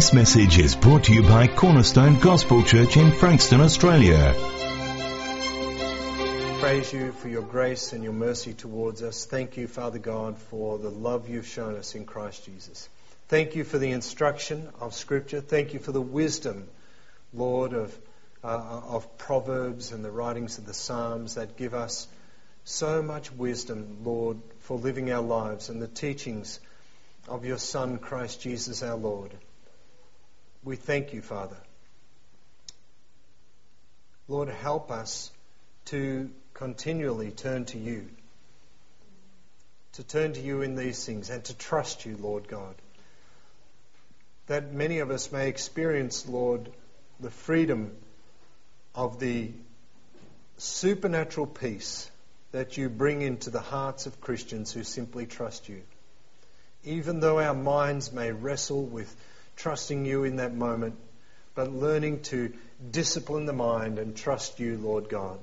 This message is brought to you by Cornerstone Gospel Church in Frankston, Australia. Praise you for your grace and your mercy towards us. Thank you, Father God, for the love you've shown us in Christ Jesus. Thank you for the instruction of Scripture. Thank you for the wisdom, Lord, of, uh, of Proverbs and the writings of the Psalms that give us so much wisdom, Lord, for living our lives and the teachings of your Son, Christ Jesus our Lord. We thank you, Father. Lord, help us to continually turn to you, to turn to you in these things and to trust you, Lord God. That many of us may experience, Lord, the freedom of the supernatural peace that you bring into the hearts of Christians who simply trust you. Even though our minds may wrestle with trusting you in that moment, but learning to discipline the mind and trust you, Lord God,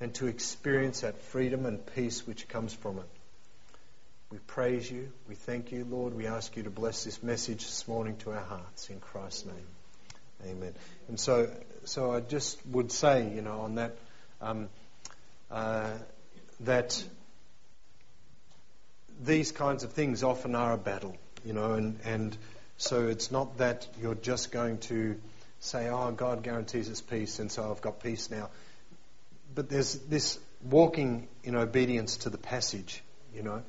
and to experience that freedom and peace which comes from it. We praise you. We thank you, Lord. We ask you to bless this message this morning to our hearts in Christ's name. Amen. And so, so I just would say, you know, on that, um, uh, that these kinds of things often are a battle, you know, and, and so it's not that you're just going to say, oh, God guarantees us peace, and so I've got peace now. But there's this walking in obedience to the passage, you know,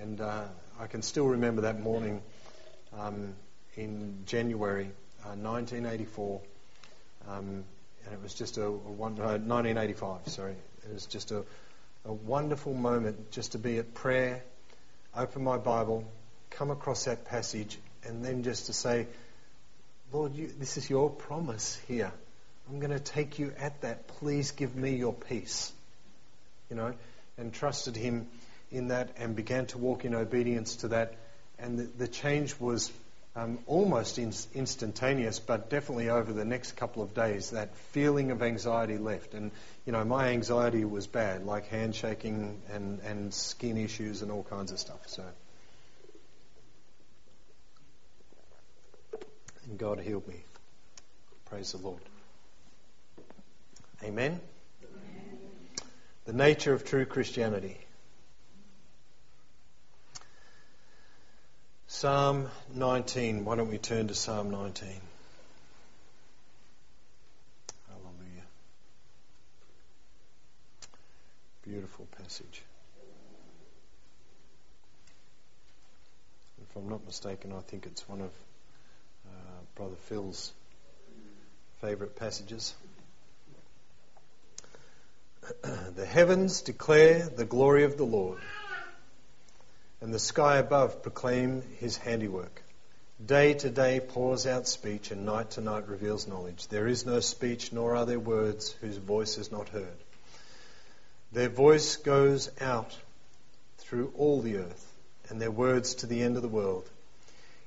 and uh, I can still remember that morning um, in January uh, 1984, um, and it was just a, a one, uh, 1985, sorry. It was just a, a wonderful moment just to be at prayer, open my Bible, come across that passage, and then just to say, Lord, you, this is your promise here. I'm going to take you at that. Please give me your peace. You know, and trusted him in that and began to walk in obedience to that. And the, the change was um, almost in, instantaneous, but definitely over the next couple of days, that feeling of anxiety left. And, you know, my anxiety was bad, like handshaking and, and skin issues and all kinds of stuff. So. And God healed me. Praise the Lord. Amen. The nature of true Christianity. Psalm 19. Why don't we turn to Psalm 19? Hallelujah. Beautiful passage. If I'm not mistaken, I think it's one of Brother Phil's favourite passages. the heavens declare the glory of the Lord, and the sky above proclaim his handiwork. Day to day pours out speech, and night to night reveals knowledge. There is no speech, nor are there words whose voice is not heard. Their voice goes out through all the earth, and their words to the end of the world.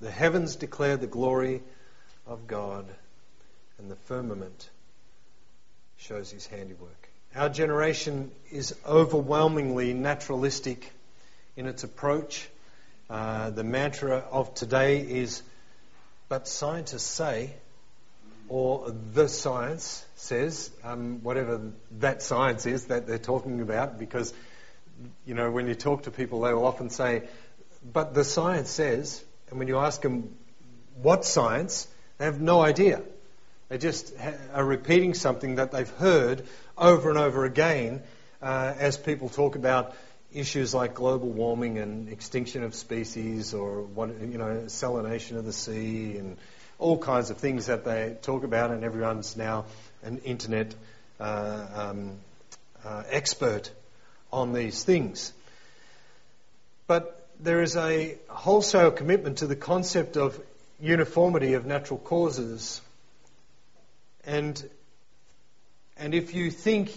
The heavens declare the glory of God, and the firmament shows his handiwork. Our generation is overwhelmingly naturalistic in its approach. Uh, the mantra of today is, but scientists say, or the science says, um, whatever that science is that they're talking about, because, you know, when you talk to people, they will often say, but the science says, and when you ask them what science, they have no idea. They just are repeating something that they've heard over and over again uh, as people talk about issues like global warming and extinction of species or what you know salination of the sea and all kinds of things that they talk about and everyone's now an internet uh, um, uh, expert on these things. But there is a wholesale commitment to the concept of uniformity of natural causes. And, and if you think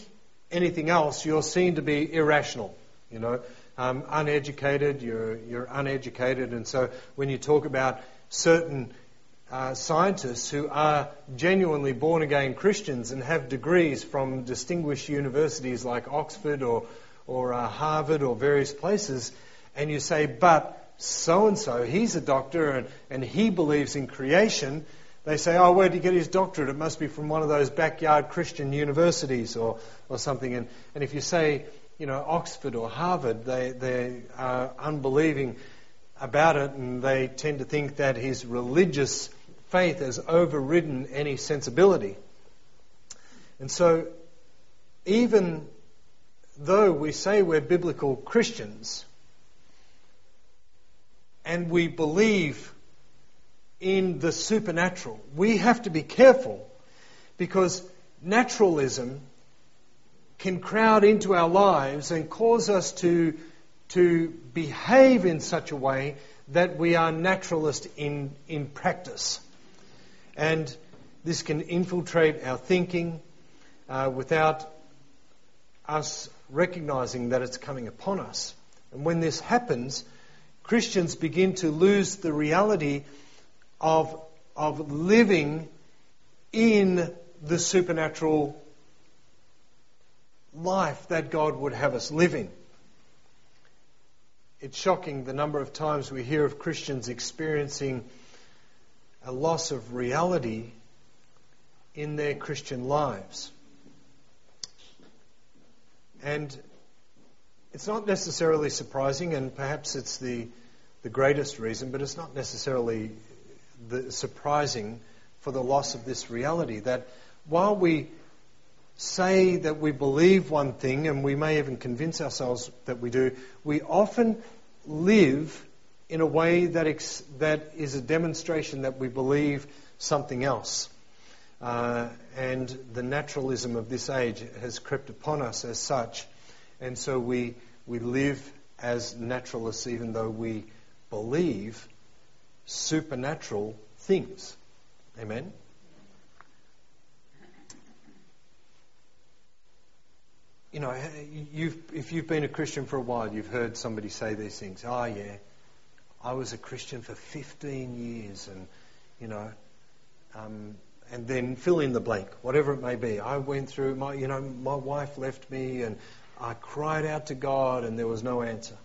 anything else, you're seen to be irrational, you know, um, uneducated, you're, you're uneducated. And so when you talk about certain uh, scientists who are genuinely born again Christians and have degrees from distinguished universities like Oxford or, or uh, Harvard or various places, and you say, but so and so, he's a doctor and, and he believes in creation, they say, oh, where did he get his doctorate? It must be from one of those backyard Christian universities or, or something. And, and if you say, you know, Oxford or Harvard, they, they are unbelieving about it and they tend to think that his religious faith has overridden any sensibility. And so, even though we say we're biblical Christians, and we believe in the supernatural, we have to be careful because naturalism can crowd into our lives and cause us to, to behave in such a way that we are naturalist in, in practice. And this can infiltrate our thinking uh, without us recognizing that it's coming upon us. And when this happens, Christians begin to lose the reality of, of living in the supernatural life that God would have us live in. It's shocking the number of times we hear of Christians experiencing a loss of reality in their Christian lives. And it's not necessarily surprising, and perhaps it's the, the greatest reason, but it's not necessarily the, surprising for the loss of this reality. That while we say that we believe one thing, and we may even convince ourselves that we do, we often live in a way that, ex- that is a demonstration that we believe something else. Uh, and the naturalism of this age has crept upon us as such. And so we, we live as naturalists even though we believe supernatural things. Amen? You know, you've, if you've been a Christian for a while, you've heard somebody say these things. Oh, yeah, I was a Christian for 15 years, and, you know, um, and then fill in the blank, whatever it may be. I went through, my, you know, my wife left me, and I cried out to God and there was no answer.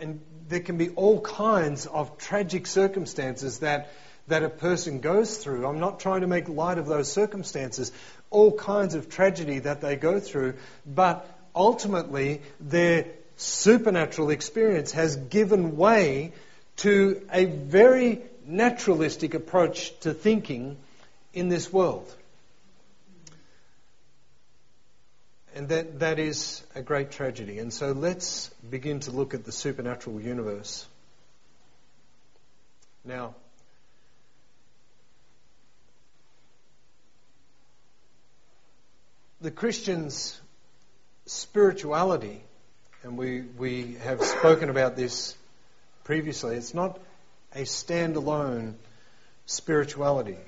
And there can be all kinds of tragic circumstances that, that a person goes through. I'm not trying to make light of those circumstances. All kinds of tragedy that they go through, but ultimately their supernatural experience has given way to a very naturalistic approach to thinking in this world. And that, that is a great tragedy. And so let's begin to look at the supernatural universe. Now, the Christian's spirituality, and we, we have spoken about this previously, it's not a standalone spirituality.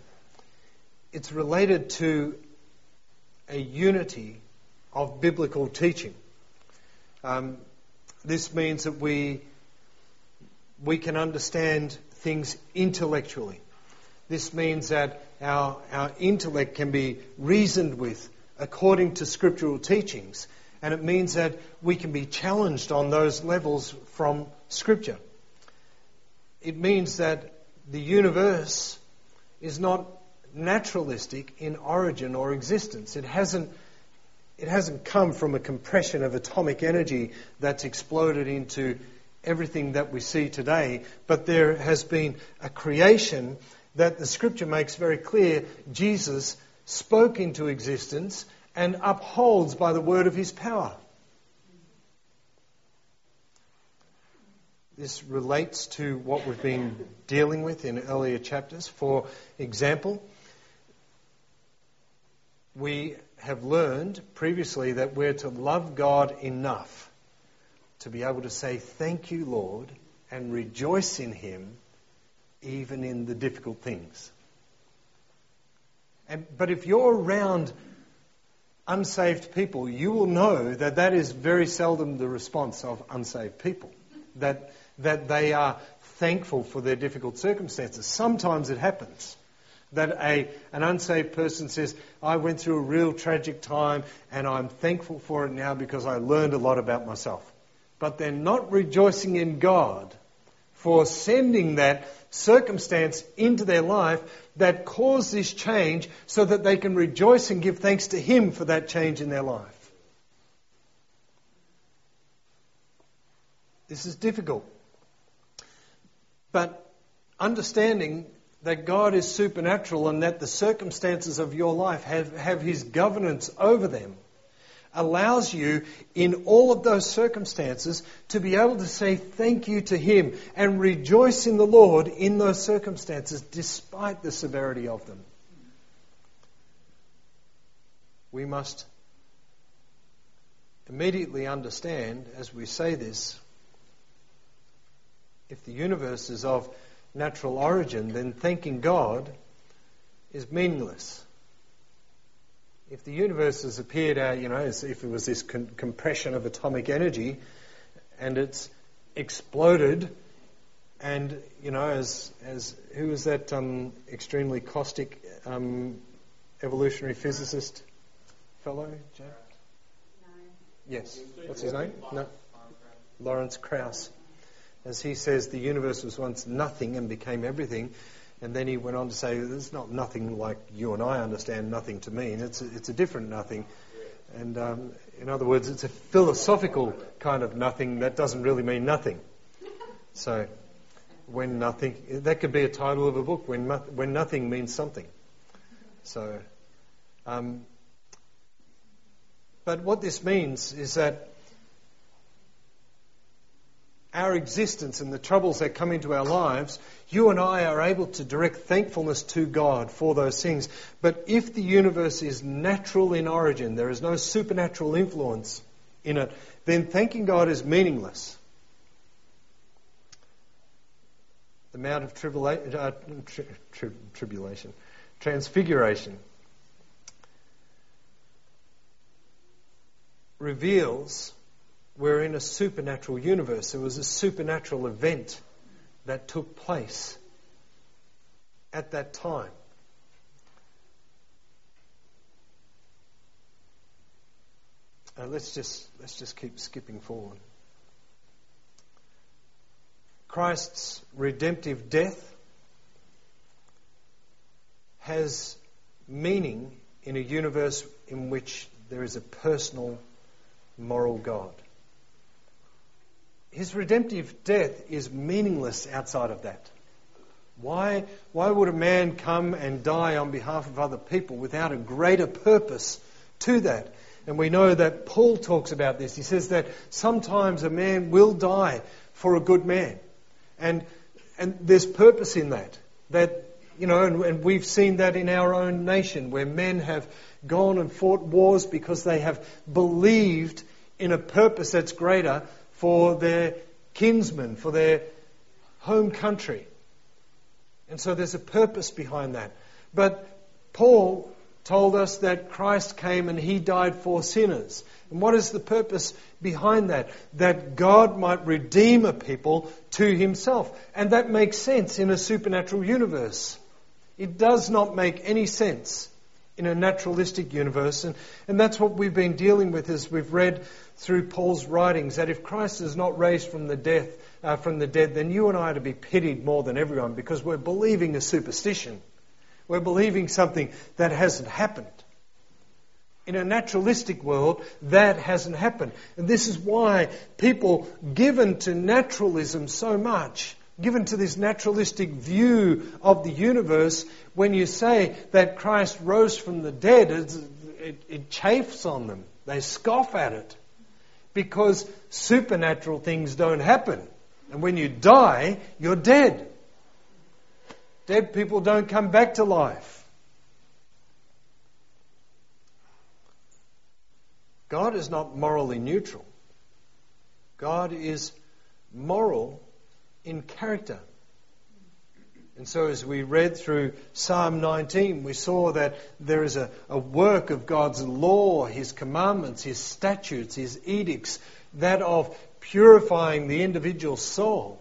It's related to a unity of biblical teaching. Um, this means that we, we can understand things intellectually. This means that our, our intellect can be reasoned with according to scriptural teachings. And it means that we can be challenged on those levels from Scripture. It means that the universe is not naturalistic in origin or existence. It hasn't, it hasn't come from a compression of atomic energy that's exploded into everything that we see today, but there has been a creation that the scripture makes very clear Jesus spoke into existence and upholds by the word of his power. This relates to what we've been dealing with in earlier chapters. For example, we have learned previously that we're to love God enough to be able to say, Thank you, Lord, and rejoice in Him even in the difficult things. And, but if you're around unsaved people, you will know that that is very seldom the response of unsaved people. That, that they are thankful for their difficult circumstances. Sometimes it happens that a, an unsaved person says, I went through a real tragic time and I'm thankful for it now because I learned a lot about myself. But they're not rejoicing in God for sending that circumstance into their life that caused this change so that they can rejoice and give thanks to Him for that change in their life. This is difficult. But understanding that God is supernatural and that the circumstances of your life have, have His governance over them allows you in all of those circumstances to be able to say thank you to Him and rejoice in the Lord in those circumstances despite the severity of them. We must immediately understand as we say this if the universe is of natural origin, then thanking God is meaningless if the universe has appeared out, you know, as if it was this con- compression of atomic energy and it's exploded, and, you know, as, as who was that um, extremely caustic um, evolutionary physicist fellow, Jack? Yes. What's his name? No. Lawrence Krauss. As he says, the universe was once nothing and became everything. And then he went on to say, "There's not nothing like you and I understand nothing to mean. It's a, it's a different nothing." And um, in other words, it's a philosophical kind of nothing that doesn't really mean nothing. So, when nothing, that could be a title of a book. When when nothing means something. So, um, but what this means is that our existence and the troubles that come into our lives, you and I are able to direct thankfulness to God for those things. But if the universe is natural in origin, there is no supernatural influence in it, then thanking God is meaningless. The Mount of tribula- uh, tri- tri- Tribulation, Transfiguration, reveals we're in a supernatural universe. It was a supernatural event that took place at that time. Uh, let's just let's just keep skipping forward. Christ's redemptive death has meaning in a universe in which there is a personal moral God his redemptive death is meaningless outside of that. Why, why would a man come and die on behalf of other people without a greater purpose to that? And we know that Paul talks about this. He says that sometimes a man will die for a good man. And, and there's purpose in that. That, you know, and, and we've seen that in our own nation where men have gone and fought wars because they have believed in a purpose that's greater for their kinsmen, for their home country. And so there's a purpose behind that. But Paul told us that Christ came and he died for sinners. And what is the purpose behind that? That God might redeem a people to himself. And that makes sense in a supernatural universe. It does not make any sense in a naturalistic universe. And, and that's what we've been dealing with as we've read through Paul's writings that if Christ is not raised from the death, uh, from the dead, then you and I are to be pitied more than everyone because we're believing a superstition. We're believing something that hasn't happened. In a naturalistic world, that hasn't happened. And this is why people given to naturalism so much, given to this naturalistic view of the universe, when you say that Christ rose from the dead, it, it, chafes on them. They scoff at it. Because supernatural things don't happen. And when you die, you're dead. Dead people don't come back to life. God is not morally neutral. God is moral in character. And so, as we read through Psalm 19, we saw that there is a, a work of God's law, His commandments, His statutes, His edicts, that of purifying the individual soul.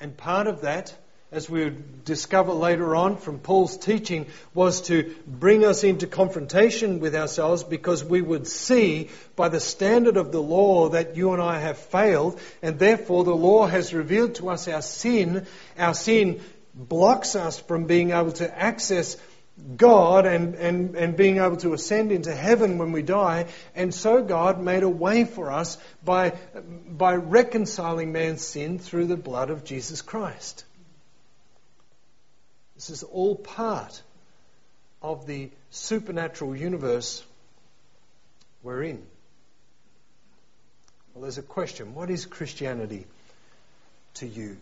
And part of that, as we would discover later on from Paul's teaching, was to bring us into confrontation with ourselves because we would see by the standard of the law that you and I have failed, and therefore the law has revealed to us our sin. Our sin blocks us from being able to access God and, and, and being able to ascend into heaven when we die. And so God made a way for us by, by reconciling man's sin through the blood of Jesus Christ. This is all part of the supernatural universe we're in. Well, there's a question what is Christianity to you?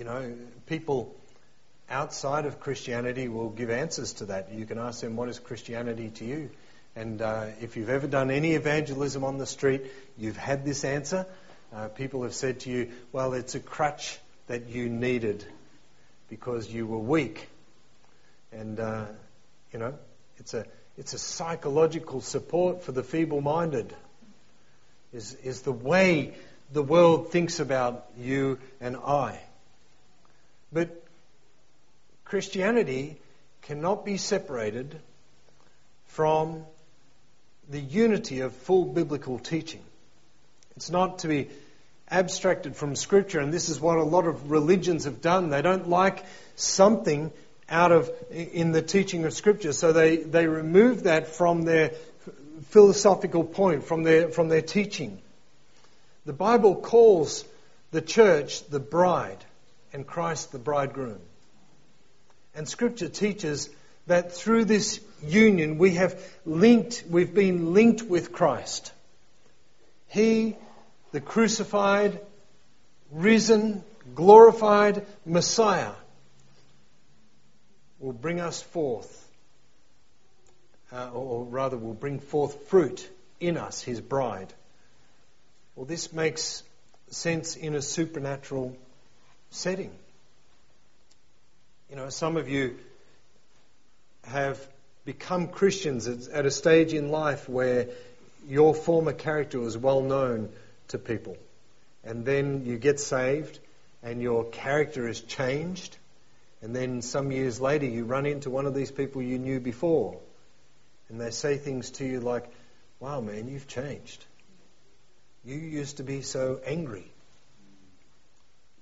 You know, people outside of Christianity will give answers to that. You can ask them, What is Christianity to you? And uh, if you've ever done any evangelism on the street, you've had this answer. Uh, people have said to you, Well, it's a crutch that you needed because you were weak. And, uh, you know, it's a, it's a psychological support for the feeble minded, is, is the way the world thinks about you and I. But Christianity cannot be separated from the unity of full biblical teaching. It's not to be abstracted from Scripture, and this is what a lot of religions have done. They don't like something out of in the teaching of Scripture, so they, they remove that from their philosophical point, from their from their teaching. The Bible calls the church the bride and Christ the bridegroom. And Scripture teaches that through this union we have linked, we've been linked with Christ. He, the crucified, risen, glorified Messiah, will bring us forth, uh, or rather, will bring forth fruit in us, his bride. Well, this makes sense in a supernatural setting. You know, some of you have become Christians at a stage in life where your former character was well known to people. And then you get saved and your character is changed. And then some years later you run into one of these people you knew before. And they say things to you like, wow, man, you've changed. You used to be so angry.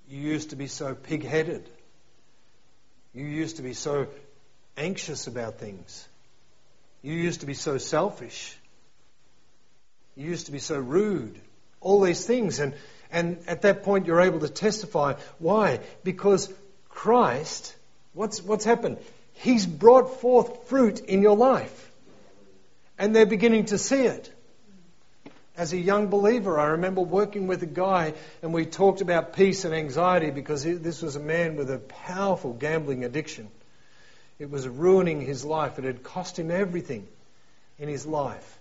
You used to be so pig headed. You used to be so anxious about things. You used to be so selfish. You used to be so rude. All these things. And, and at that point, you're able to testify. Why? Because Christ, what's, what's happened? He's brought forth fruit in your life. And they're beginning to see it as a young believer, I remember working with a guy and we talked about peace and anxiety because this was a man with a powerful gambling addiction. It was ruining his life, it had cost him everything in his life.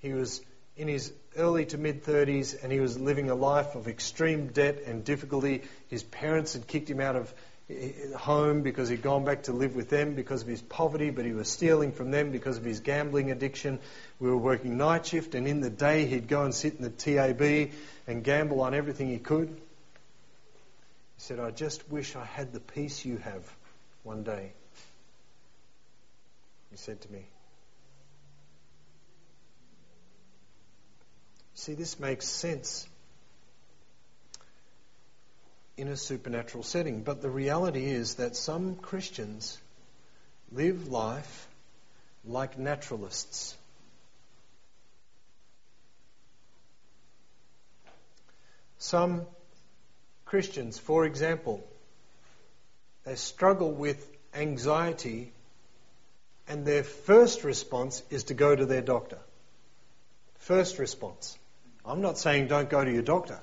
He was in his early to mid 30s and he was living a life of extreme debt and difficulty. His parents had kicked him out of eh, eh, home because he'd gone back to live with them because of his poverty, but he was stealing from them because of his gambling addiction. We were working night shift, and in the day he'd go and sit in the TAB and gamble on everything he could. He said, I just wish I had the peace you have one day. He said to me. See, this makes sense in a supernatural setting. But the reality is that some Christians live life like naturalists. Some Christians, for example, they struggle with anxiety, and their first response is to go to their doctor. First response. I'm not saying don't go to your doctor.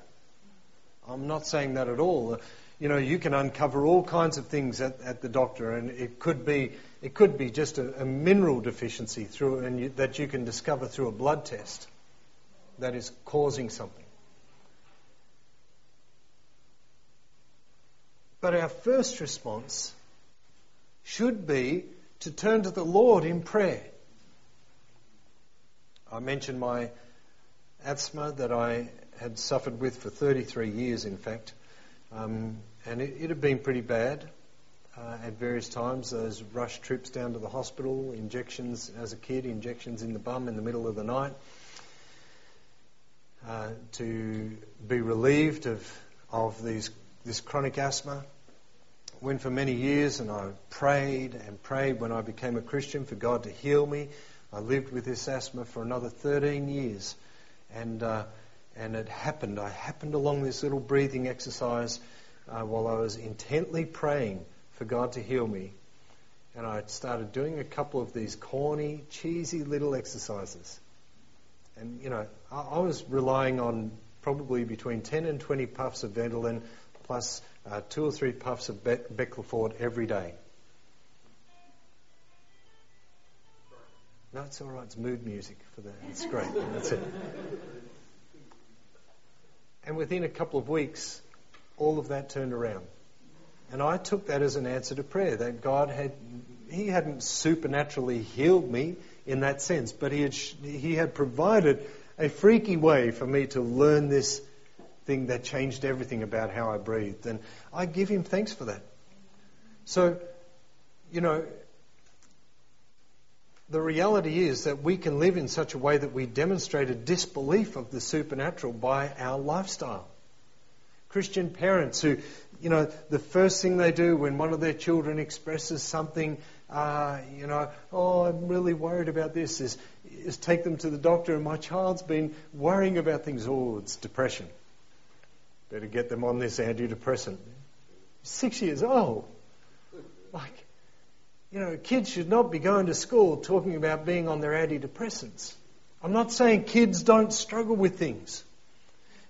I'm not saying that at all. You know, you can uncover all kinds of things at, at the doctor, and it could be it could be just a, a mineral deficiency through and you, that you can discover through a blood test that is causing something. But our first response should be to turn to the Lord in prayer. I mentioned my asthma that I had suffered with for 33 years, in fact. Um, and it, it, had been pretty bad uh, at various times. Those rush trips down to the hospital, injections as a kid, injections in the bum in the middle of the night. Uh, to be relieved of, of these, this chronic asthma. Went for many years and I prayed and prayed when I became a Christian for God to heal me. I lived with this asthma for another 13 years. And uh, and it happened. I happened along this little breathing exercise uh, while I was intently praying for God to heal me. And I started doing a couple of these corny, cheesy little exercises. And, you know, I, I was relying on probably between 10 and 20 puffs of Ventolin plus uh, two or three puffs of Be- Becloforte every day. No, it's all right. It's mood music for that. It's great. That's it. And within a couple of weeks, all of that turned around. And I took that as an answer to prayer that God had, He hadn't supernaturally healed me in that sense, but He had, he had provided a freaky way for me to learn this thing that changed everything about how I breathed. And I give Him thanks for that. So, you know, the reality is that we can live in such a way that we demonstrate a disbelief of the supernatural by our lifestyle. Christian parents who, you know, the first thing they do when one of their children expresses something, uh, you know, oh, I'm really worried about this, is, is take them to the doctor, and my child's been worrying about things. Oh, it's depression. Better get them on this antidepressant. Six years old. You know, kids should not be going to school talking about being on their antidepressants. I'm not saying kids don't struggle with things,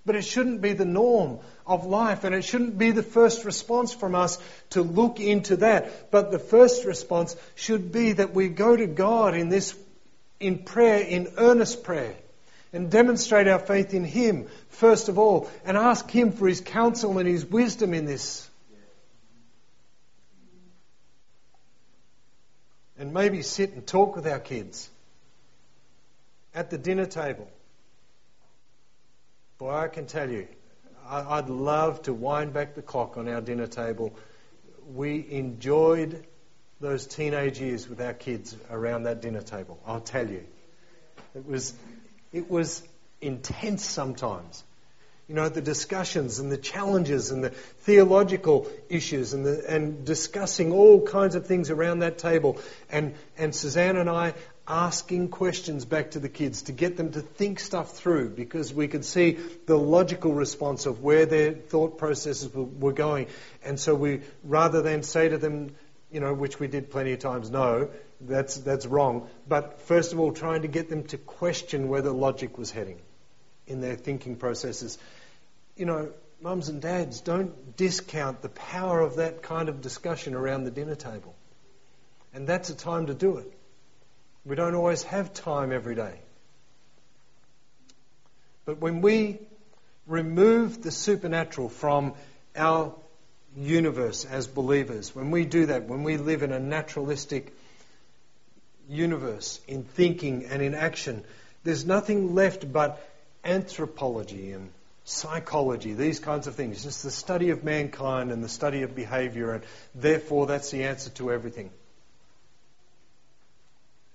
but it shouldn't be the norm of life and it shouldn't be the first response from us to look into that. But the first response should be that we go to God in this, in prayer, in earnest prayer and demonstrate our faith in Him first of all and ask Him for His counsel and His wisdom in this. And maybe sit and talk with our kids at the dinner table. Boy, I can tell you, I'd love to wind back the clock on our dinner table. We enjoyed those teenage years with our kids around that dinner table. I'll tell you. It was, it was intense sometimes you know, the discussions and the challenges and the theological issues and, the, and discussing all kinds of things around that table. And, and Suzanne and I asking questions back to the kids to get them to think stuff through because we could see the logical response of where their thought processes were going. And so we, rather than say to them, you know, which we did plenty of times, no, that's, that's wrong. But first of all, trying to get them to question where the logic was heading in their thinking processes you know, mums and dads, don't discount the power of that kind of discussion around the dinner table. And that's a time to do it. We don't always have time every day. But when we remove the supernatural from our universe as believers, when we do that, when we live in a naturalistic universe in thinking and in action, there's nothing left but anthropology and psychology, these kinds of things, just the study of mankind and the study of behavior, and therefore that's the answer to everything.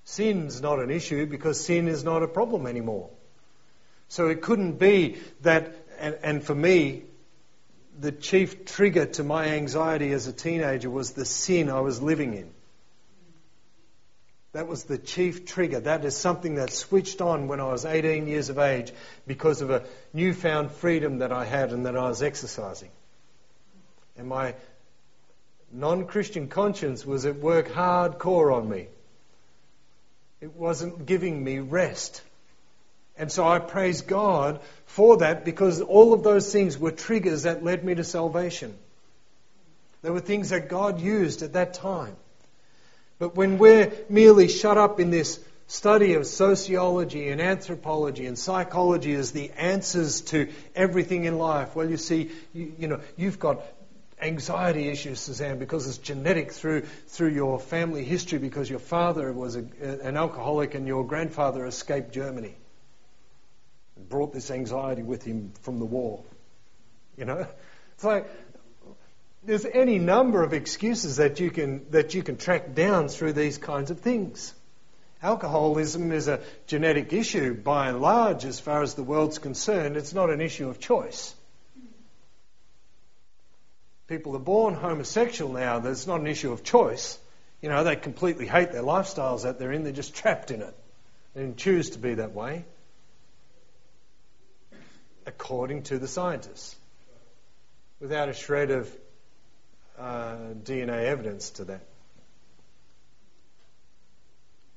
Sin's not an issue because sin is not a problem anymore. So it couldn't be that, and, and for me, the chief trigger to my anxiety as a teenager was the sin I was living in. That was the chief trigger. That is something that switched on when I was 18 years of age because of a newfound freedom that I had and that I was exercising. And my non Christian conscience was at work hardcore on me. It wasn't giving me rest. And so I praise God for that because all of those things were triggers that led me to salvation. They were things that God used at that time. But when we're merely shut up in this study of sociology and anthropology and psychology as the answers to everything in life, well, you see, you, you know, you've got anxiety issues, Suzanne, because it's genetic through through your family history, because your father was a, an alcoholic and your grandfather escaped Germany and brought this anxiety with him from the war. You know, it's like there's any number of excuses that you can that you can track down through these kinds of things. Alcoholism is a genetic issue by and large as far as the world's concerned. It's not an issue of choice. People are born homosexual now, that's not an issue of choice. You know, they completely hate their lifestyles that they're in, they're just trapped in it and choose to be that way. According to the scientists. Without a shred of uh, DNA evidence to that.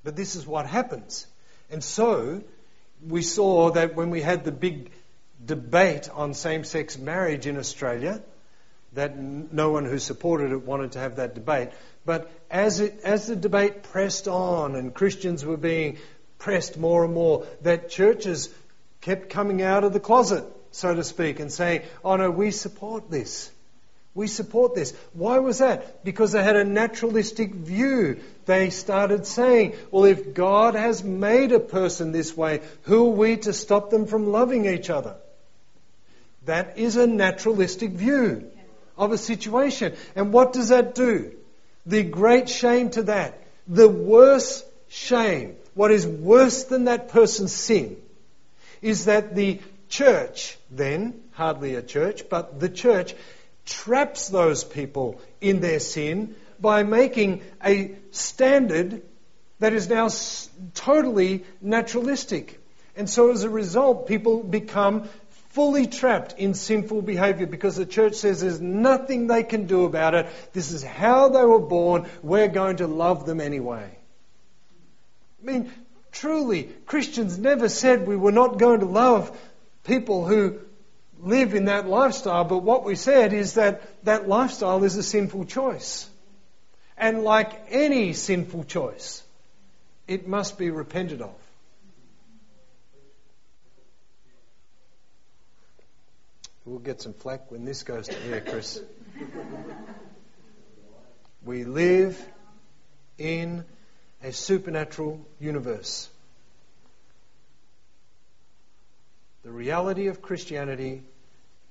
But this is what happens. And so, we saw that when we had the big debate on same sex marriage in Australia, that no one who supported it wanted to have that debate. But as, it, as the debate pressed on and Christians were being pressed more and more, that churches kept coming out of the closet, so to speak, and saying, oh no, we support this. We support this. Why was that? Because they had a naturalistic view. They started saying, well, if God has made a person this way, who are we to stop them from loving each other? That is a naturalistic view of a situation. And what does that do? The great shame to that, the worse shame, what is worse than that person's sin, is that the church, then, hardly a church, but the church traps those people in their sin by making a standard that is now totally naturalistic. And so as a result, people become fully trapped in sinful behavior because the church says there's nothing they can do about it. This is how they were born. We're going to love them anyway. I mean, truly, Christians never said we were not going to love people who live in that lifestyle, but what we said is that that lifestyle is a sinful choice. And like any sinful choice, it must be repented of. We'll get some flack when this goes to air, Chris. we live in a supernatural universe. The reality of Christianity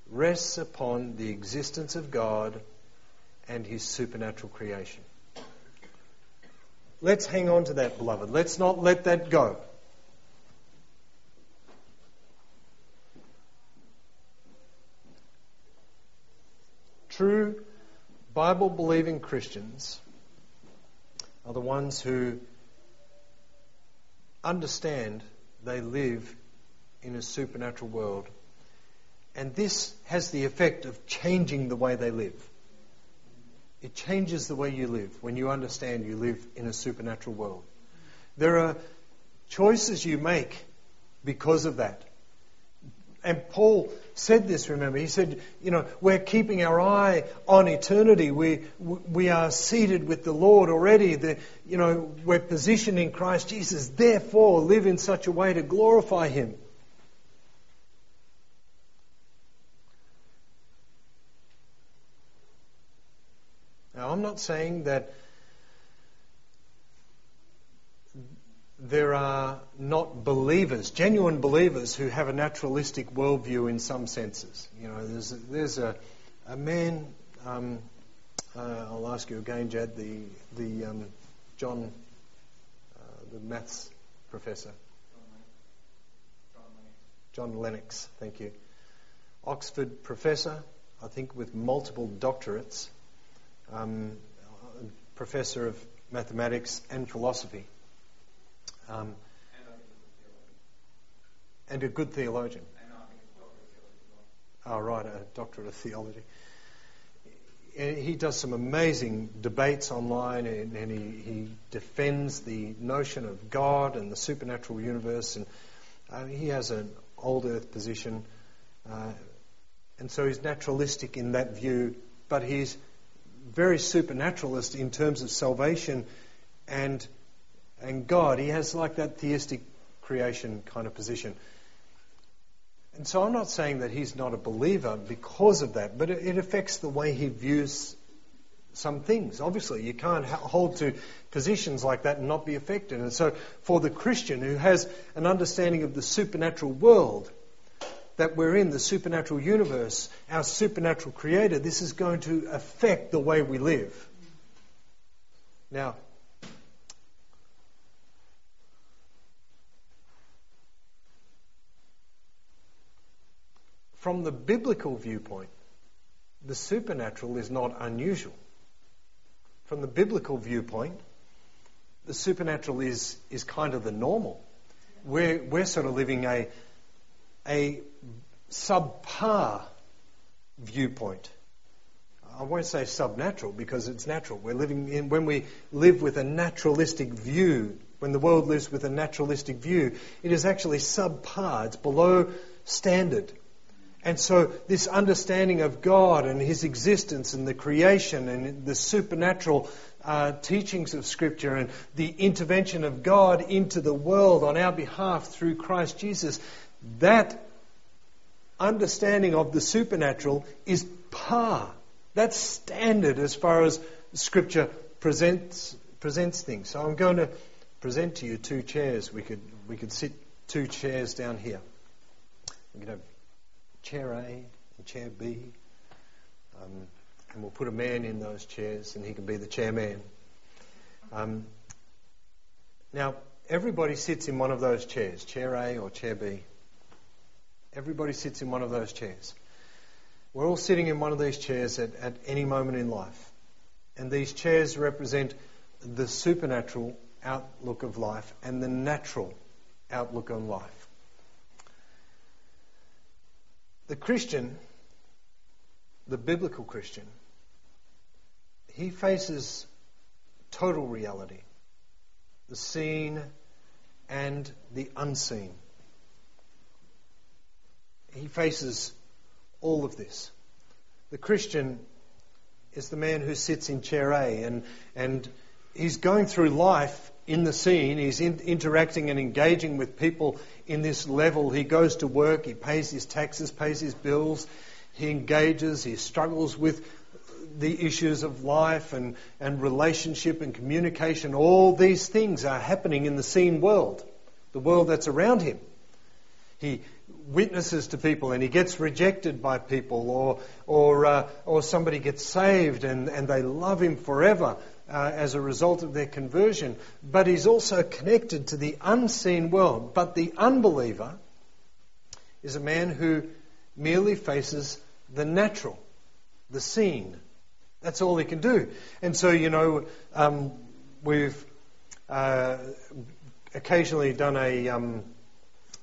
rests upon the existence of God and His supernatural creation. Let's hang on to that, beloved. Let's not let that go. True Bible believing Christians are the ones who understand they live in a supernatural world. And this has the effect of changing the way they live. It changes the way you live when you understand you live in a supernatural world. There are choices you make because of that. And Paul said this, remember. He said, you know, we're keeping our eye on eternity. We, we are seated with the Lord already. The, you know, we're positioned in Christ Jesus. Therefore, live in such a way to glorify Him. I'm not saying that there are not believers, genuine believers, who have a naturalistic worldview in some senses. You know, there's a, there's a, a man. Um, uh, I'll ask you again, Jad. The the um, John, uh, the maths professor. John Lennox, thank you. Oxford professor, I think with multiple doctorates, um, professor of mathematics and philosophy. Um, and a good theologian. Oh, right, a doctorate of theology. He does some amazing debates online and, and he, he, defends the notion of God and the supernatural universe. And uh, he has an old earth position. Uh, and so he's naturalistic in that view, but he's very supernaturalist in terms of salvation and and God. He has like that theistic creation kind of position. And so I'm not saying that he's not a believer because of that, but it, affects the way he views some things. Obviously, you can't hold to positions like that and not be affected. And so, for the Christian who has an understanding of the supernatural world that we're in, the supernatural universe, our supernatural creator, this is going to affect the way we live. Now, from the biblical viewpoint, the supernatural is not unusual. From the biblical viewpoint, the supernatural is, is kind of the normal. We're, we're sort of living a, a subpar viewpoint. I won't say subnatural because it's natural. We're living in, when we live with a naturalistic view, when the world lives with a naturalistic view, it is actually subpar. It's below standard. And so, this understanding of God and His existence and the creation and the supernatural uh, teachings of Scripture and the intervention of God into the world on our behalf through Christ Jesus, that understanding of the supernatural is par. That's standard as far as Scripture presents, presents things. So, I'm going to present to you two chairs. We could, we could sit two chairs down here. We could have chair A and chair B. Um, and we'll put a man in those chairs and he can be the chairman. Um, now, everybody sits in one of those chairs, chair A or chair B. Everybody sits in one of those chairs. We're all sitting in one of these chairs at, at any moment in life. And these chairs represent the supernatural outlook of life and the natural outlook on life. The Christian, the biblical Christian, he faces total reality, the seen and the unseen. He faces all of this. The Christian is the man who sits in chair A and, and he's going through life in the seen. He's in, interacting and engaging with people in this level. He goes to work, he pays his taxes, pays his bills, he engages, he struggles with the issues of life and, and relationship and communication. All these things are happening in the seen world, the world that's around him. He witnesses to people and he gets rejected by people, or, or, uh, or somebody gets saved and, and they love him forever uh, as a result of their conversion, but he's also connected to the unseen world. But the unbeliever is a man who merely faces the natural, the seen. That's all he can do. And so, you know, um, we've uh, occasionally done a, um,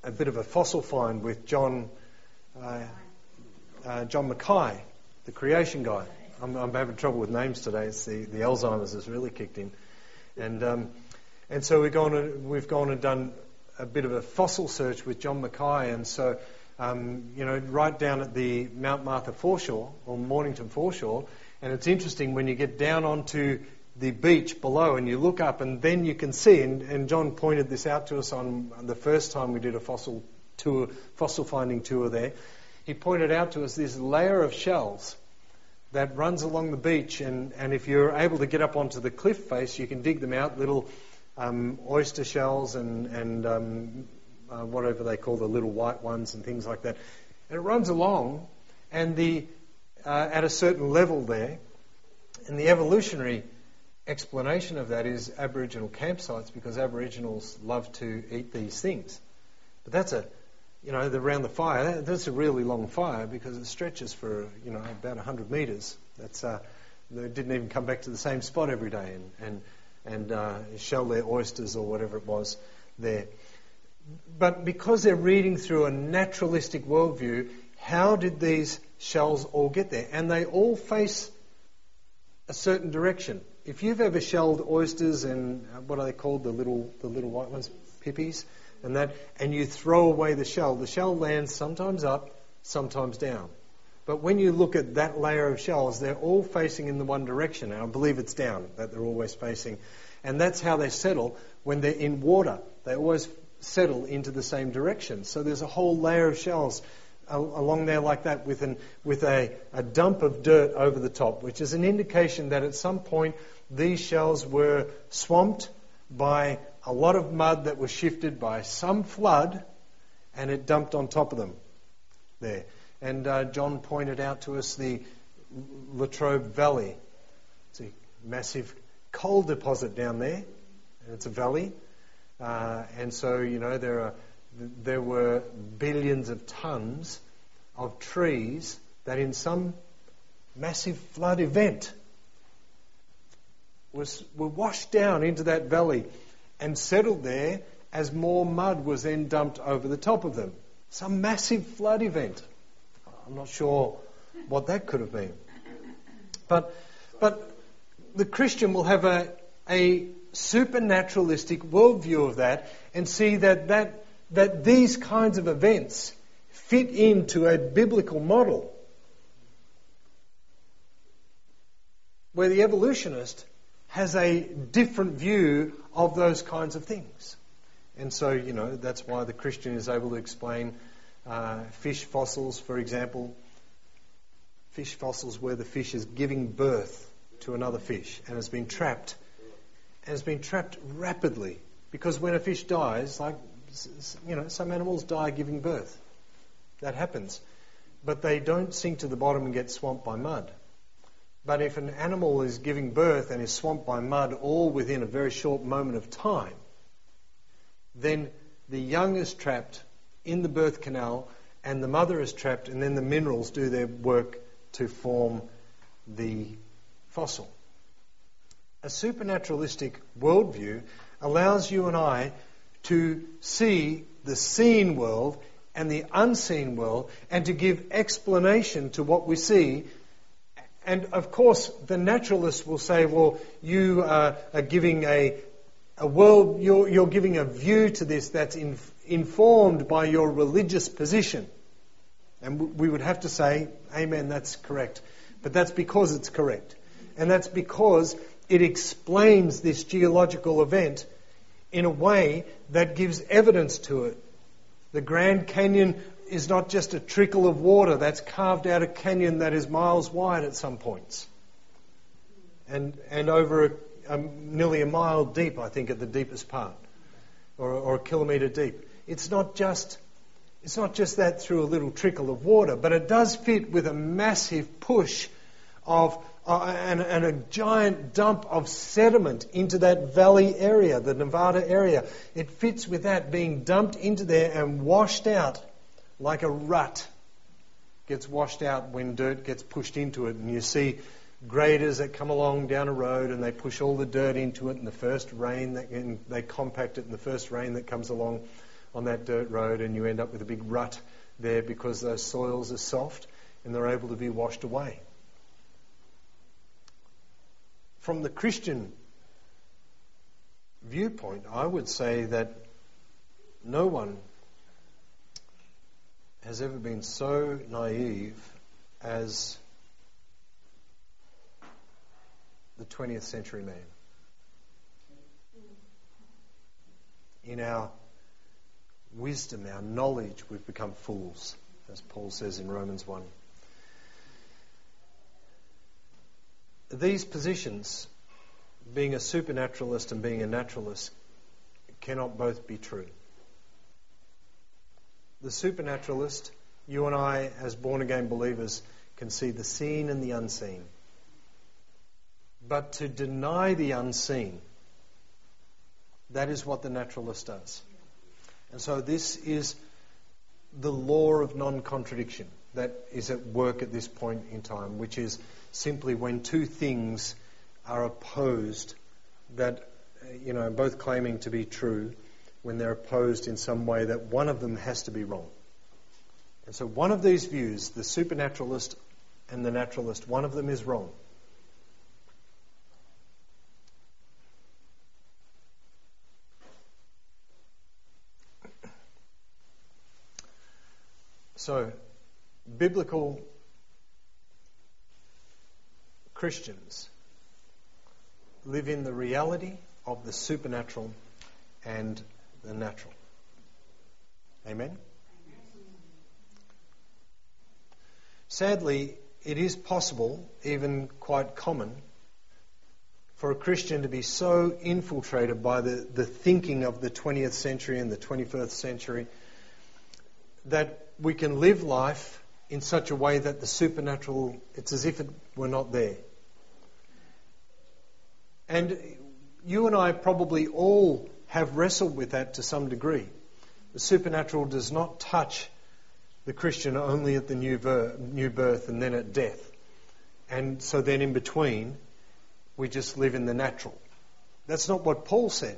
a bit of a fossil find with John, uh, uh John Mackay, the creation guy. I'm, I'm, having trouble with names today. It's the, the Alzheimer's has really kicked in. And, um, and so we've gone, and, we've gone and done a bit of a fossil search with John Mackay. And so, um, you know, right down at the Mount Martha foreshore, or Mornington foreshore. And it's interesting when you get down onto the beach below and you look up and then you can see, and, and John pointed this out to us on the first time we did a fossil tour, fossil finding tour there. He pointed out to us this layer of shells that runs along the beach, and, and if you're able to get up onto the cliff face, you can dig them out, little um, oyster shells and, and um, uh, whatever they call the little white ones and things like that. And it runs along, and the uh, at a certain level there, and the evolutionary explanation of that is Aboriginal campsites because Aboriginals love to eat these things. But that's a, you know, the, around the fire, that's a really long fire because it stretches for, you know, about 100 metres. That's, uh, they didn't even come back to the same spot every day and, and, and uh, shell their oysters or whatever it was there. But because they're reading through a naturalistic worldview, how did these shells all get there? And they all face a certain direction. If you've ever shelled oysters and uh, what are they called, the little the little white ones, pippies, and that, and you throw away the shell, the shell lands sometimes up, sometimes down. But when you look at that layer of shells, they're all facing in the one direction. And I believe it's down that they're always facing. And that's how they settle when they're in water. They always settle into the same direction. So there's a whole layer of shells along there like that with, an, with a, a dump of dirt over the top, which is an indication that at some point these shells were swamped by a lot of mud that was shifted by some flood and it dumped on top of them there. And uh, John pointed out to us the Latrobe Valley. It's a massive coal deposit down there, and it's a valley. Uh, and so, you know, there are there were billions of tons of trees that in some massive flood event was, were washed down into that valley and settled there as more mud was then dumped over the top of them. Some massive flood event. I'm not sure what that could have been. But, but the Christian will have a, a supernaturalistic worldview of that and see that, that, that these kinds of events fit into a biblical model where the evolutionist has a different view of those kinds of things. And so, you know, that's why the Christian is able to explain uh, fish fossils, for example. Fish fossils where the fish is giving birth to another fish and has been trapped. And has been trapped rapidly. Because when a fish dies, like, you know, some animals die giving birth. That happens. But they don't sink to the bottom and get swamped by mud. But if an animal is giving birth and is swamped by mud all within a very short moment of time, then the young is trapped in the birth canal and the mother is trapped, and then the minerals do their work to form the fossil. A supernaturalistic worldview allows you and I to see the seen world and the unseen world and to give explanation to what we see. And of course, the naturalist will say, well, you uh, are giving a, a world, you're, you're giving a view to this that's in, informed by your religious position. And we would have to say, Amen, that's correct. But that's because it's correct. And that's because it explains this geological event in a way that gives evidence to it. The Grand Canyon is not just a trickle of water that's carved out a canyon that is miles wide at some points. And, and over a, a, nearly a mile deep, I think, at the deepest part, or, or a kilometre deep. It's not just it's not just that through a little trickle of water, but it does fit with a massive push of uh, and, and, a giant dump of sediment into that valley area, the Nevada area. It fits with that being dumped into there and washed out like a rut gets washed out when dirt gets pushed into it. And you see graders that come along down a road and they push all the dirt into it in the first rain, that, and they compact it in the first rain that comes along on that dirt road, and you end up with a big rut there because those soils are soft and they're able to be washed away from the Christian viewpoint, I would say that no one has ever been so naive as the 20th century man. In our wisdom, our knowledge, we've become fools, as Paul says in Romans 1. These positions, being a supernaturalist and being a naturalist, cannot both be true. The supernaturalist, you and I, as born again believers, can see the seen and the unseen. But to deny the unseen, that is what the naturalist does. And so this is the law of non contradiction that is at work at this point in time, which is simply when two things are opposed that, you know, both claiming to be true, when they're opposed in some way that one of them has to be wrong. And so one of these views, the supernaturalist and the naturalist, one of them is wrong. So, biblical Christians live in the reality of the supernatural and the natural. Amen? Sadly, it is possible, even quite common, for a Christian to be so infiltrated by the, the thinking of the 20th century and the 21st century that we can live life in such a way that the supernatural, it's as if it were not there. And you and I probably all have wrestled with that to some degree. The supernatural does not touch the Christian only at the new birth, new birth and then at death. And so then in between, we just live in the natural. That's not what Paul said.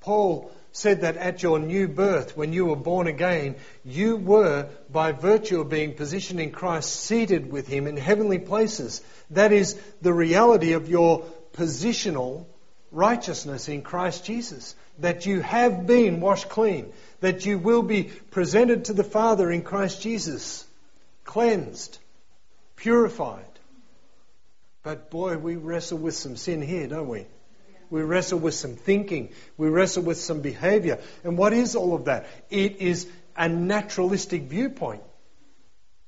Paul said that at your new birth, when you were born again, you were, by virtue of being positioned in Christ, seated with Him in heavenly places. That is the reality of your positional righteousness in Christ Jesus. That you have been washed clean. That you will be presented to the Father in Christ Jesus. Cleansed. Purified. But boy, we wrestle with some sin here, don't we? We wrestle with some thinking. We wrestle with some behavior. And what is all of that? It is a naturalistic viewpoint.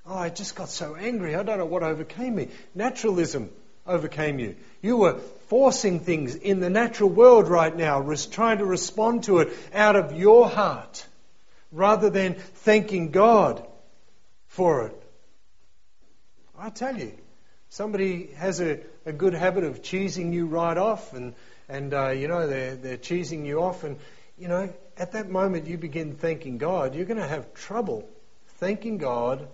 Oh, I just got so angry. I don't know what overcame me. Naturalism overcame you. You were forcing things in the natural world right now, trying to respond to it out of your heart rather than thanking God for it. I tell you, somebody has a, a good habit of cheesing you right off and and uh, you know they're they're cheesing you off, and you know at that moment you begin thanking God, you're going to have trouble thanking God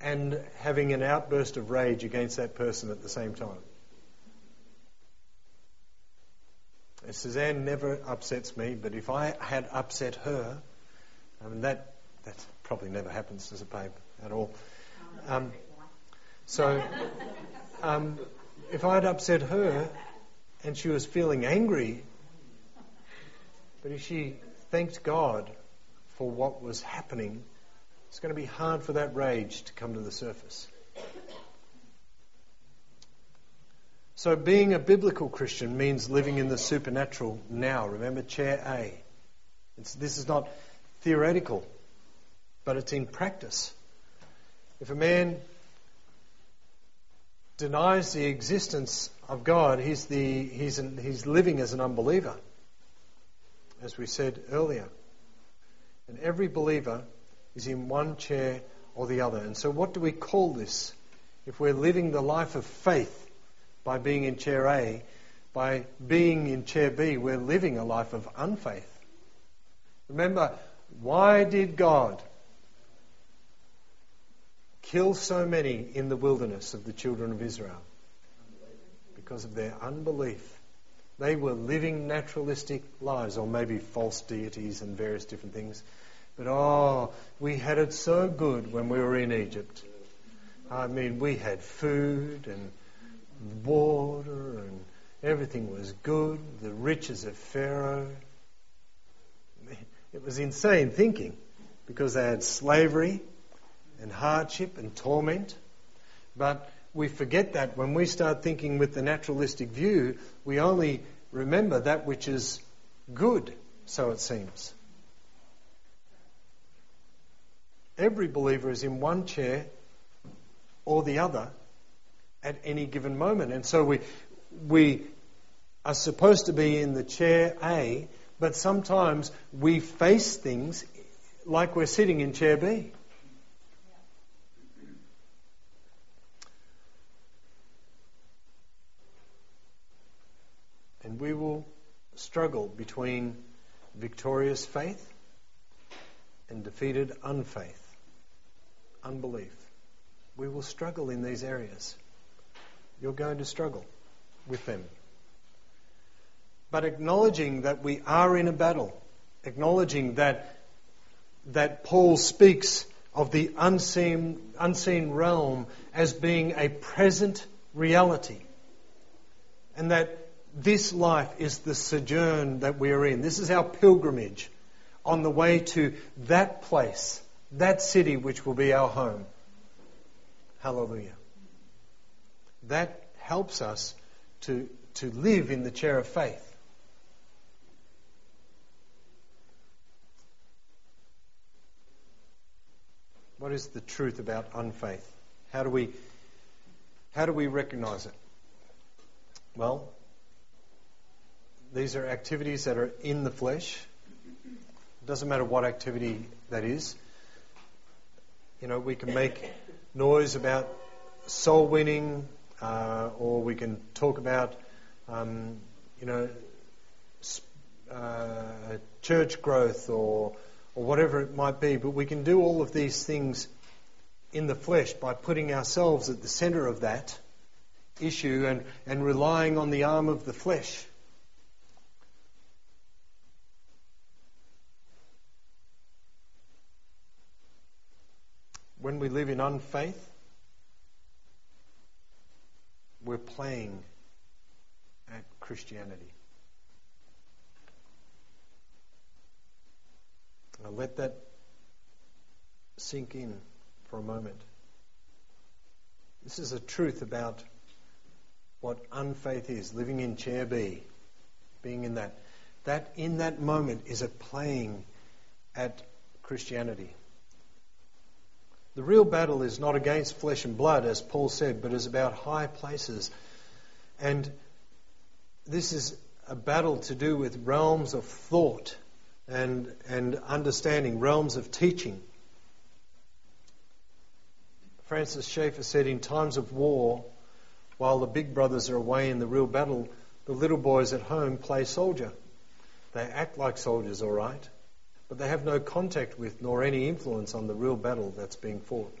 and having an outburst of rage against that person at the same time. And Suzanne never upsets me, but if I had upset her, I mean that that probably never happens as a babe at all. Um, so, um, if I had upset her, and she was feeling angry. But if she thanked God for what was happening, it's going to be hard for that rage to come to the surface. So, being a biblical Christian means living in the supernatural now. Remember, chair A. It's, this is not theoretical, but it's in practice. If a man denies the existence of God, he's, the, he's, an, he's living as an unbeliever, as we said earlier. And every believer is in one chair or the other. And so, what do we call this? If we're living the life of faith by being in chair A, by being in chair B, we're living a life of unfaith. Remember, why did God kill so many in the wilderness of the children of Israel? Because of their unbelief. They were living naturalistic lives, or maybe false deities and various different things. But oh, we had it so good when we were in Egypt. I mean, we had food and water and everything was good. The riches of Pharaoh. It was insane thinking because they had slavery and hardship and torment. But we forget that when we start thinking with the naturalistic view, we only remember that which is good, so it seems. Every believer is in one chair or the other at any given moment. And so we, we are supposed to be in the chair A but sometimes we face things like we're sitting in chair B. And we will struggle between victorious faith and defeated unfaith, unbelief. We will struggle in these areas. You're going to struggle with them. But acknowledging that we are in a battle, acknowledging that, that Paul speaks of the unseen, unseen realm as being a present reality, and that this life is the sojourn that we are in. This is our pilgrimage on the way to that place, that city which will be our home. Hallelujah. That helps us to, to live in the chair of faith. What is the truth about unfaith? How do we how do we recognize it? Well, these are activities that are in the flesh. It doesn't matter what activity that is. You know, we can make noise about soul winning, uh, or we can talk about, um, you know, uh, church growth or or whatever it might be. But we can do all of these things in the flesh by putting ourselves at the center of that issue and, and relying on the arm of the flesh. When we live in unfaith, we're playing at Christianity. Now let that sink in for a moment. This is a truth about what unfaith is, living in chair B, being in that. That in that moment is a playing at Christianity. The real battle is not against flesh and blood, as Paul said, but is about high places. And this is a battle to do with realms of thought and, and understanding, realms of teaching. Francis Schaeffer said, In times of war, while the big brothers are away in the real battle, the little boys at home play soldier. They act like soldiers, all right, but they have no contact with nor any influence on the real battle that's being fought.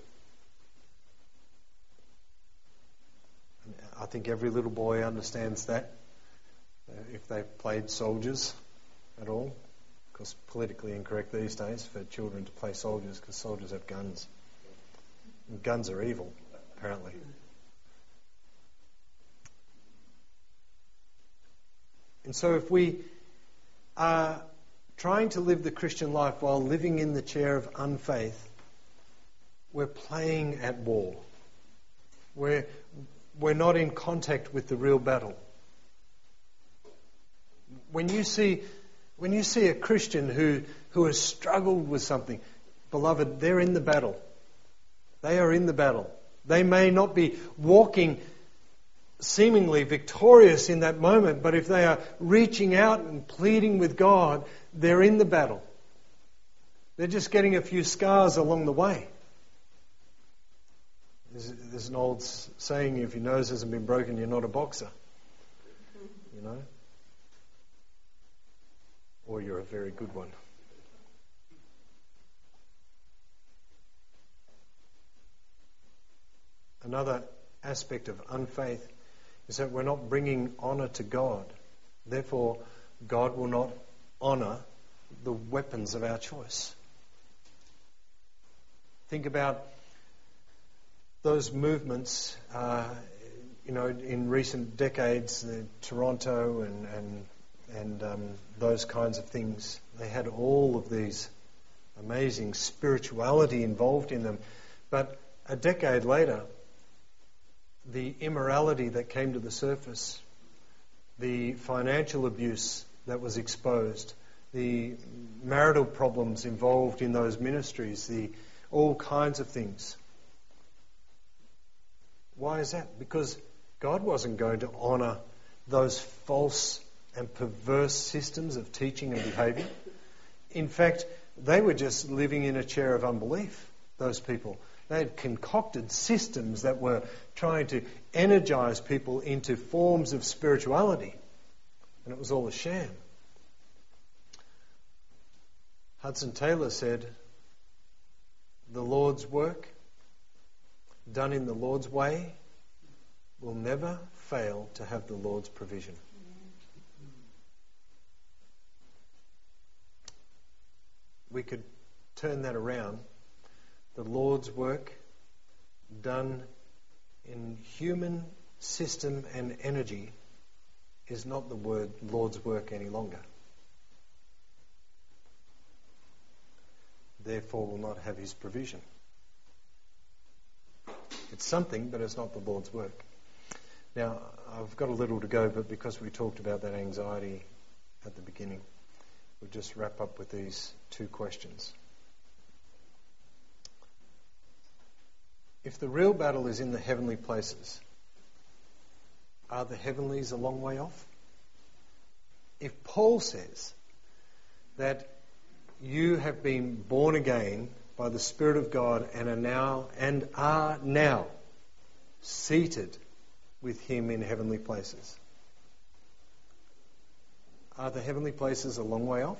I think every little boy understands that uh, if they've played soldiers at all. Because politically incorrect these days for children to play soldiers because soldiers have guns. And guns are evil, apparently. And so if we are trying to live the Christian life while living in the chair of unfaith, we're playing at war. We're, we're not in contact with the real battle. When you see, when you see a Christian who, who has struggled with something, beloved, they're in the battle. They are in the battle. They may not be walking seemingly victorious in that moment, but if they are reaching out and pleading with God, they're in the battle. They're just getting a few scars along the way. There's, an old saying if your nose hasn't been broken, you're not a boxer. You know? Or you're a very good one. Another aspect of unfaith is that we're not bringing honour to God. Therefore, God will not honour the weapons of our choice. Think about those movements, uh, you know, in recent decades, the Toronto and and and um, those kinds of things. They had all of these amazing spirituality involved in them, but a decade later, the immorality that came to the surface, the financial abuse that was exposed, the marital problems involved in those ministries, the all kinds of things. Why is that? Because God wasn't going to honor those false and perverse systems of teaching and behavior. In fact, they were just living in a chair of unbelief, those people. They had concocted systems that were trying to energize people into forms of spirituality. And it was all a sham. Hudson Taylor said, The Lord's work, done in the Lord's way, will never fail to have the Lord's provision. We could turn that around. The Lord's work done in human system and energy is not the word Lord's work any longer. Therefore, will not have his provision. It's something, but it's not the Lord's work. Now, I've got a little to go, but because we talked about that anxiety at the beginning, we'll just wrap up with these two questions. If the real battle is in the heavenly places, are the heavenlies a long way off? If Paul says that you have been born again by the Spirit of God and are now and are now seated with him in heavenly places. Are the heavenly places a long way off?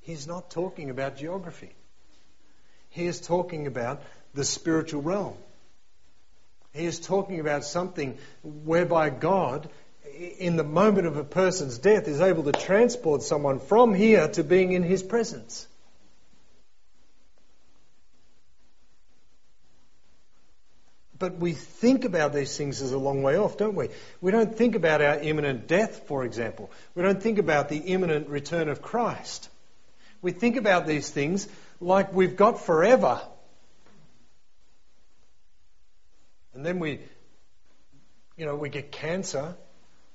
He's not talking about geography. He is talking about the spiritual realm. He is talking about something whereby God, in the moment of a person's death, is able to transport someone from here to being in his presence. But we think about these things as a long way off, don't we? We don't think about our imminent death, for example. We don't think about the imminent return of Christ. We think about these things like we've got forever. And then we, you know, we get cancer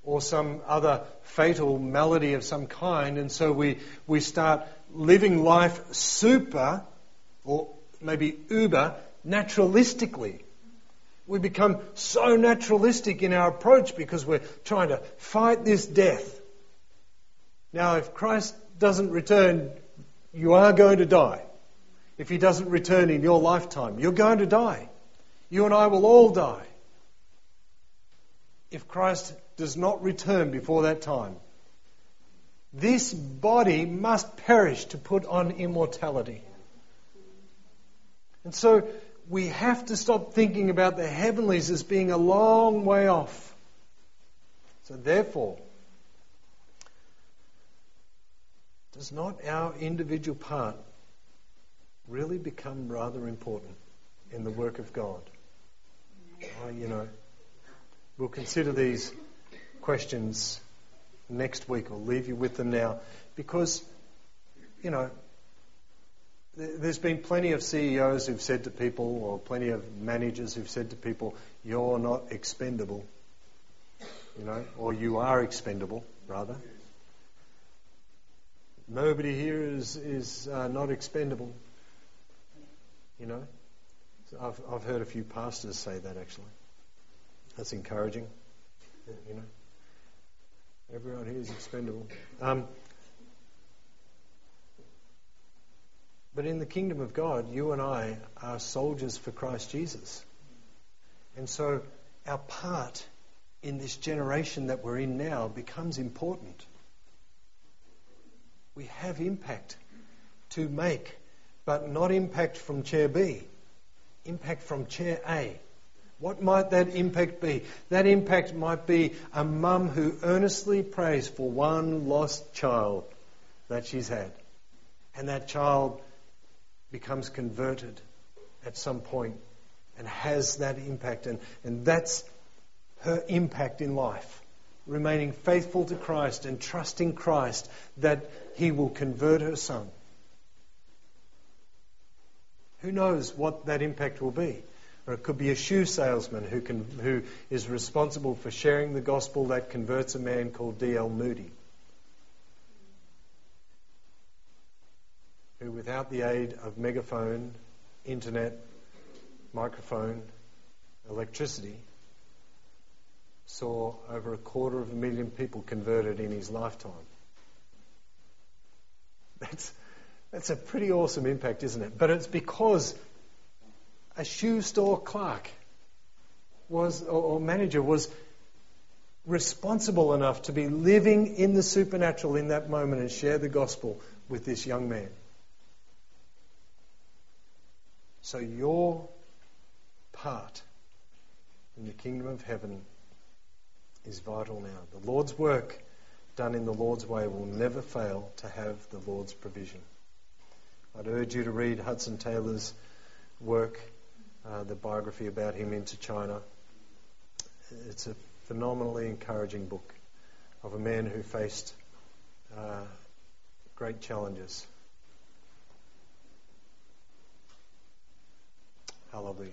or some other fatal malady of some kind, and so we, we start living life super, or maybe uber, naturalistically. We become so naturalistic in our approach because we're trying to fight this death. Now, if Christ doesn't return, you are going to die. If he doesn't return in your lifetime, you're going to die. You and I will all die. If Christ does not return before that time, this body must perish to put on immortality. And so we have to stop thinking about the heavenlies as being a long way off. So, therefore, does not our individual part really become rather important in the work of God? Oh, you know, we'll consider these questions next week. I'll leave you with them now because, you know, there's been plenty of CEOs who've said to people, or plenty of managers who've said to people, you're not expendable. You know, or you are expendable, rather. Nobody here is, is uh, not expendable. You know, I've, I've heard a few pastors say that actually. That's encouraging. You know, everyone here is expendable. Um, But in the kingdom of God, you and I are soldiers for Christ Jesus. And so our part in this generation that we're in now becomes important. We have impact to make, but not impact from chair B, impact from chair A. What might that impact be? That impact might be a mum who earnestly prays for one lost child that she's had. And that child becomes converted at some point and has that impact. And, and that's her impact in life. Remaining faithful to Christ and trusting Christ that He will convert her son. Who knows what that impact will be? Or it could be a shoe salesman who, can, who is responsible for sharing the gospel that converts a man called D.L. Moody. who, without the aid of megaphone, internet, microphone, electricity, saw over a quarter of a million people converted in his lifetime. That's, that's a pretty awesome impact, isn't it? But it's because a shoe store clerk was, or, or manager was responsible enough to be living in the supernatural in that moment and share the gospel with this young man. So your part in the kingdom of heaven is vital now. The Lord's work done in the Lord's way will never fail to have the Lord's provision. I'd urge you to read Hudson Taylor's work, uh, the biography about him into China. It's a phenomenally encouraging book of a man who faced uh, great challenges. Hallelujah.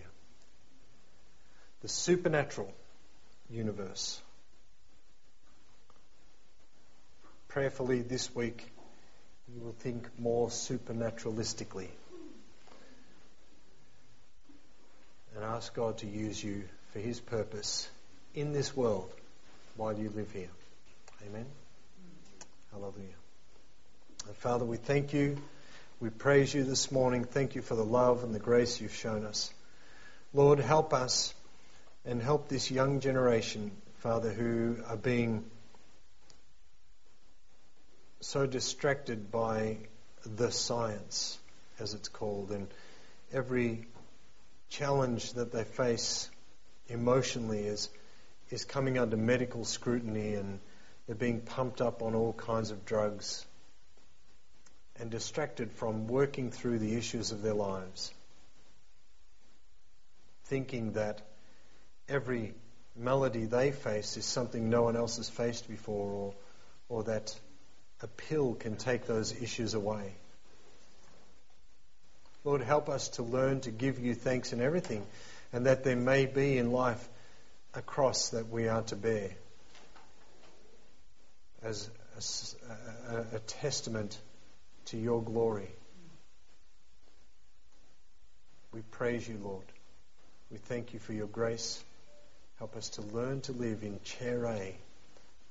The supernatural universe. Prayerfully this week, you will think more supernaturalistically and ask God to use you for His purpose in this world while you live here. Amen. Hallelujah. And Father, we thank you. We praise you this morning. Thank you for the love and the grace you've shown us. Lord, help us and help this young generation, Father, who are being so distracted by the science, as it's called, and every challenge that they face emotionally is is coming under medical scrutiny and they're being pumped up on all kinds of drugs and distracted from working through the issues of their lives, thinking that every malady they face is something no one else has faced before or, or that a pill can take those issues away. Lord, help us to learn to give you thanks in everything and that there may be in life a cross that we are to bear as a, a, a testament to your glory. We praise you, Lord. We thank you for your grace. Help us to learn to live in chair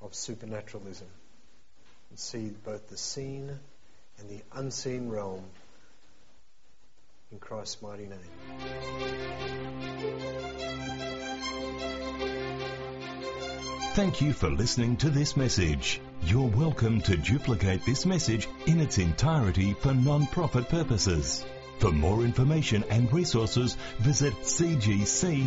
of supernaturalism and see both the seen and the unseen realm in Christ's mighty name. Thank you for listening to this message. You're welcome to duplicate this message in its entirety for non-profit purposes. For more information and resources, visit cgc.org.au.